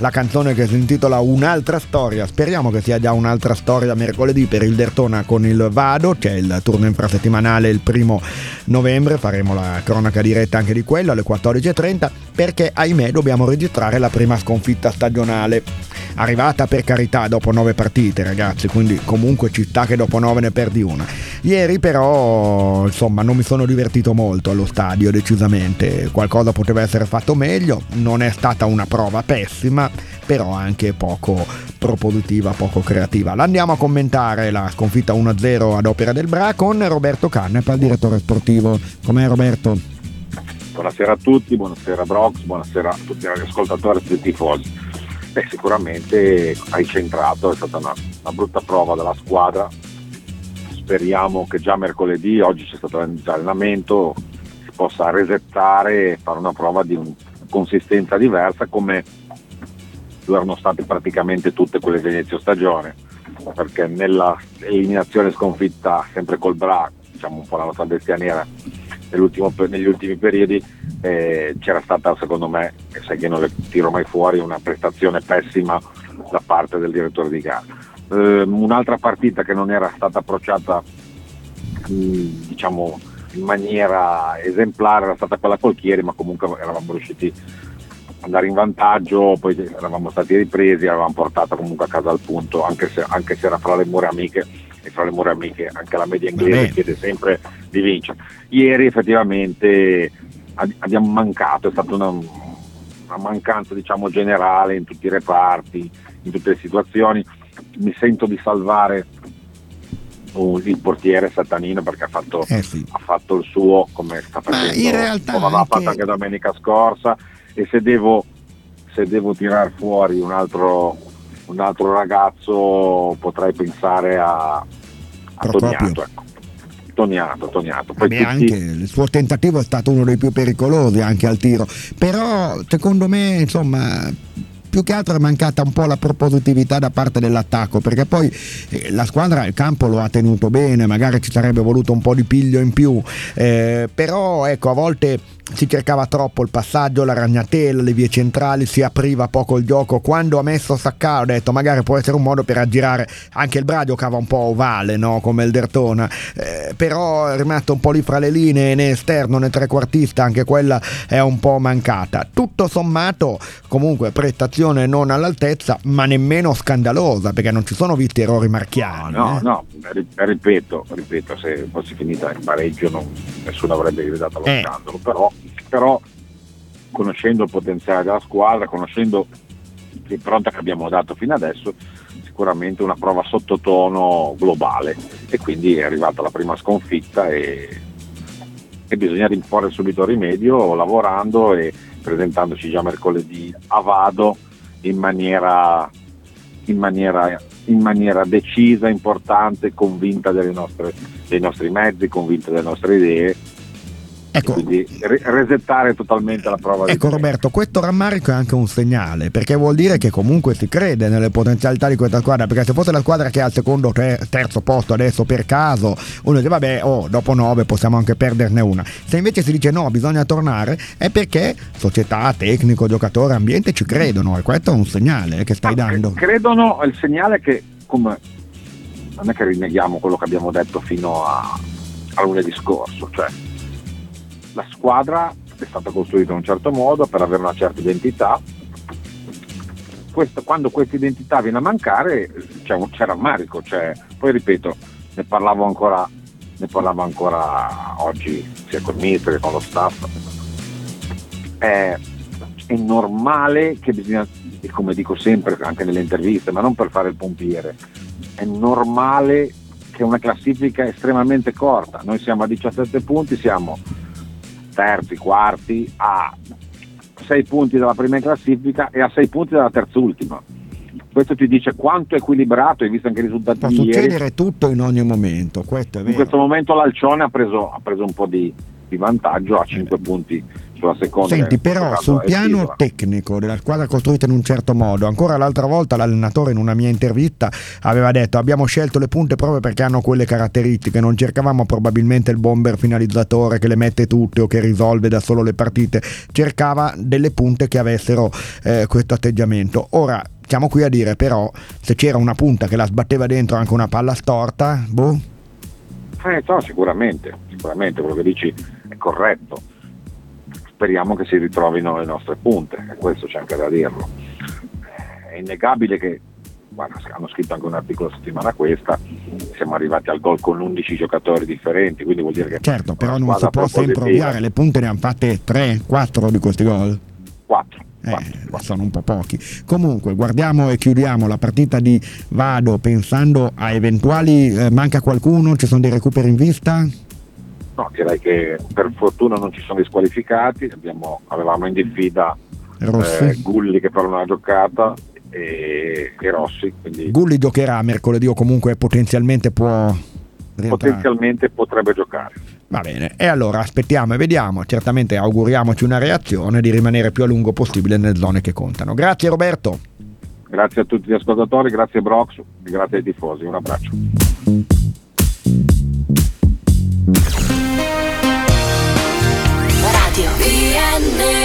la canzone che si intitola Un'altra storia. Speriamo che sia già un'altra storia mercoledì per il Dertona con il Vado. C'è il turno infrasettimanale il primo novembre. Faremo la cronaca diretta anche di quello alle 14.30 perché ahimè dobbiamo registrare la prima sconfitta stagionale. Arrivata per carità dopo nove partite, ragazzi, quindi comunque ci sta che dopo nove ne perdi una. Ieri però, insomma, non mi sono divertito molto allo stadio, decisamente. Qualcosa poteva essere fatto meglio. Non è stata una prova pessima, però anche poco propositiva, poco creativa. L'andiamo a commentare la sconfitta 1-0 ad opera del Bra con Roberto Cannepa, direttore sportivo. Com'è Roberto? Buonasera a tutti, buonasera Brox, buonasera a tutti gli ascoltatori e tutti i tifosi. Beh, sicuramente hai centrato, è stata una, una, brutta prova della squadra. Speriamo che già mercoledì, oggi c'è stato l'allenamento, si possa resettare e fare una prova di un, consistenza diversa come lo erano state praticamente tutte quelle di inizio stagione, perché nella eliminazione sconfitta sempre col Bra, diciamo un po' la nostra bestia nera negli ultimi periodi, eh, c'era stata secondo me, e sai che non le tiro mai fuori, una prestazione pessima da parte del direttore di gara. Eh, un'altra partita che non era stata approcciata diciamo in maniera esemplare era stata quella col Chieri, ma comunque eravamo riusciti andare in vantaggio, poi eravamo stati ripresi, avevamo portato comunque a casa il punto, anche se, anche se era fra le mura amiche e fra le mura amiche anche la media inglese chiede sempre di vincere. Ieri effettivamente abbiamo mancato, è stata una, una mancanza diciamo, generale in tutti i reparti, in tutte le situazioni. Mi sento di salvare il portiere Satanino perché ha fatto, eh sì. ha fatto, il suo come sta facendo, come aveva fatto anche domenica scorsa e se devo, se devo tirar fuori un altro, un altro ragazzo potrei pensare a, a Toniato. Ecco toniato, toniato. Poi tutti... anche, il suo tentativo è stato uno dei più pericolosi anche al tiro, però secondo me insomma più che altro è mancata un po' la propositività da parte dell'attacco perché poi eh, la squadra il campo lo ha tenuto bene magari ci sarebbe voluto un po' di piglio in più eh, però ecco a volte si cercava troppo il passaggio, la ragnatela, le vie centrali, si apriva poco il gioco. Quando ha messo Saccaro ho detto magari può essere un modo per aggirare anche il Bradio giocava un po' ovale no? come il Dertona, eh, però è rimasto un po' lì fra le linee né esterno né trequartista, anche quella è un po' mancata. Tutto sommato comunque prestazione non all'altezza ma nemmeno scandalosa perché non ci sono visti errori marchiani. No, eh. no, ripeto, ripeto, se fosse finita in pareggio non, nessuno avrebbe gridato allo eh. scandalo, però però conoscendo il potenziale della squadra, conoscendo l'impronta che abbiamo dato fino adesso, sicuramente una prova sottotono globale. E quindi è arrivata la prima sconfitta e, e bisogna imporre subito rimedio lavorando e presentandoci già mercoledì a Vado in maniera, in maniera, in maniera decisa, importante, convinta nostre, dei nostri mezzi, convinta delle nostre idee Ecco, quindi resettare totalmente la prova. Ecco Roberto, questo rammarico è anche un segnale, perché vuol dire che comunque si crede nelle potenzialità di questa squadra, perché se fosse la squadra che è al secondo ter- terzo posto adesso per caso, uno dice vabbè, oh, dopo nove possiamo anche perderne una. Se invece si dice no, bisogna tornare, è perché società, tecnico, giocatore, ambiente ci credono e questo è un segnale che stai ah, dando. Credono, il segnale che come non è che rinneghiamo quello che abbiamo detto fino a, a lunedì scorso, cioè la squadra è stata costruita in un certo modo per avere una certa identità. Questo, quando questa identità viene a mancare c'è, un, c'è rammarico, cioè, poi ripeto, ne parlavo ancora, ne parlavo ancora oggi sia con il ministro che con lo staff. È, è normale che bisogna, come dico sempre anche nelle interviste, ma non per fare il pompiere, è normale che una classifica estremamente corta. Noi siamo a 17 punti, siamo terzi, quarti, a 6 punti dalla prima in classifica e a 6 punti dalla terzultima. Questo ti dice quanto è equilibrato, hai visto anche i risultati Può di succedere ieri. tutto in ogni momento, questo. In questo momento l'Alcione ha preso, ha preso un po' di, di vantaggio a 5 punti, sulla seconda. Senti, però sul piano Pisola. tecnico della squadra costruita in un certo modo, ancora l'altra volta l'allenatore in una mia intervista aveva detto abbiamo scelto le punte proprio perché hanno quelle caratteristiche, non cercavamo probabilmente il bomber finalizzatore che le mette tutte o che risolve da solo le partite, cercava delle punte che avessero eh, questo atteggiamento. Ora siamo qui a dire però se c'era una punta che la sbatteva dentro anche una palla storta, boh, Eh, no, sicuramente, sicuramente quello che dici è corretto. Speriamo che si ritrovino le nostre punte, e questo c'è anche da dirlo. È innegabile che, guarda, hanno scritto anche un articolo settimana questa, siamo arrivati al gol con 11 giocatori differenti, quindi vuol dire che... certo, però non si può sempre ovviare, le punte ne hanno fatte 3, 4 di questi gol. 4. Eh, sono un po' pochi. Comunque, guardiamo e chiudiamo la partita di Vado pensando a eventuali. eh, manca qualcuno? Ci sono dei recuperi in vista? No, direi che per fortuna non ci sono disqualificati, abbiamo- avevamo in diffida eh, Gulli che però non ha giocata e, e Rossi, quindi Gulli giocherà mercoledì o comunque potenzialmente può rientrare. potenzialmente potrebbe giocare. Va bene, e allora aspettiamo e vediamo. Certamente auguriamoci una reazione di rimanere più a lungo possibile nelle zone che contano. Grazie Roberto. Grazie a tutti gli ascoltatori, grazie Brox grazie ai tifosi, un abbraccio. Radio.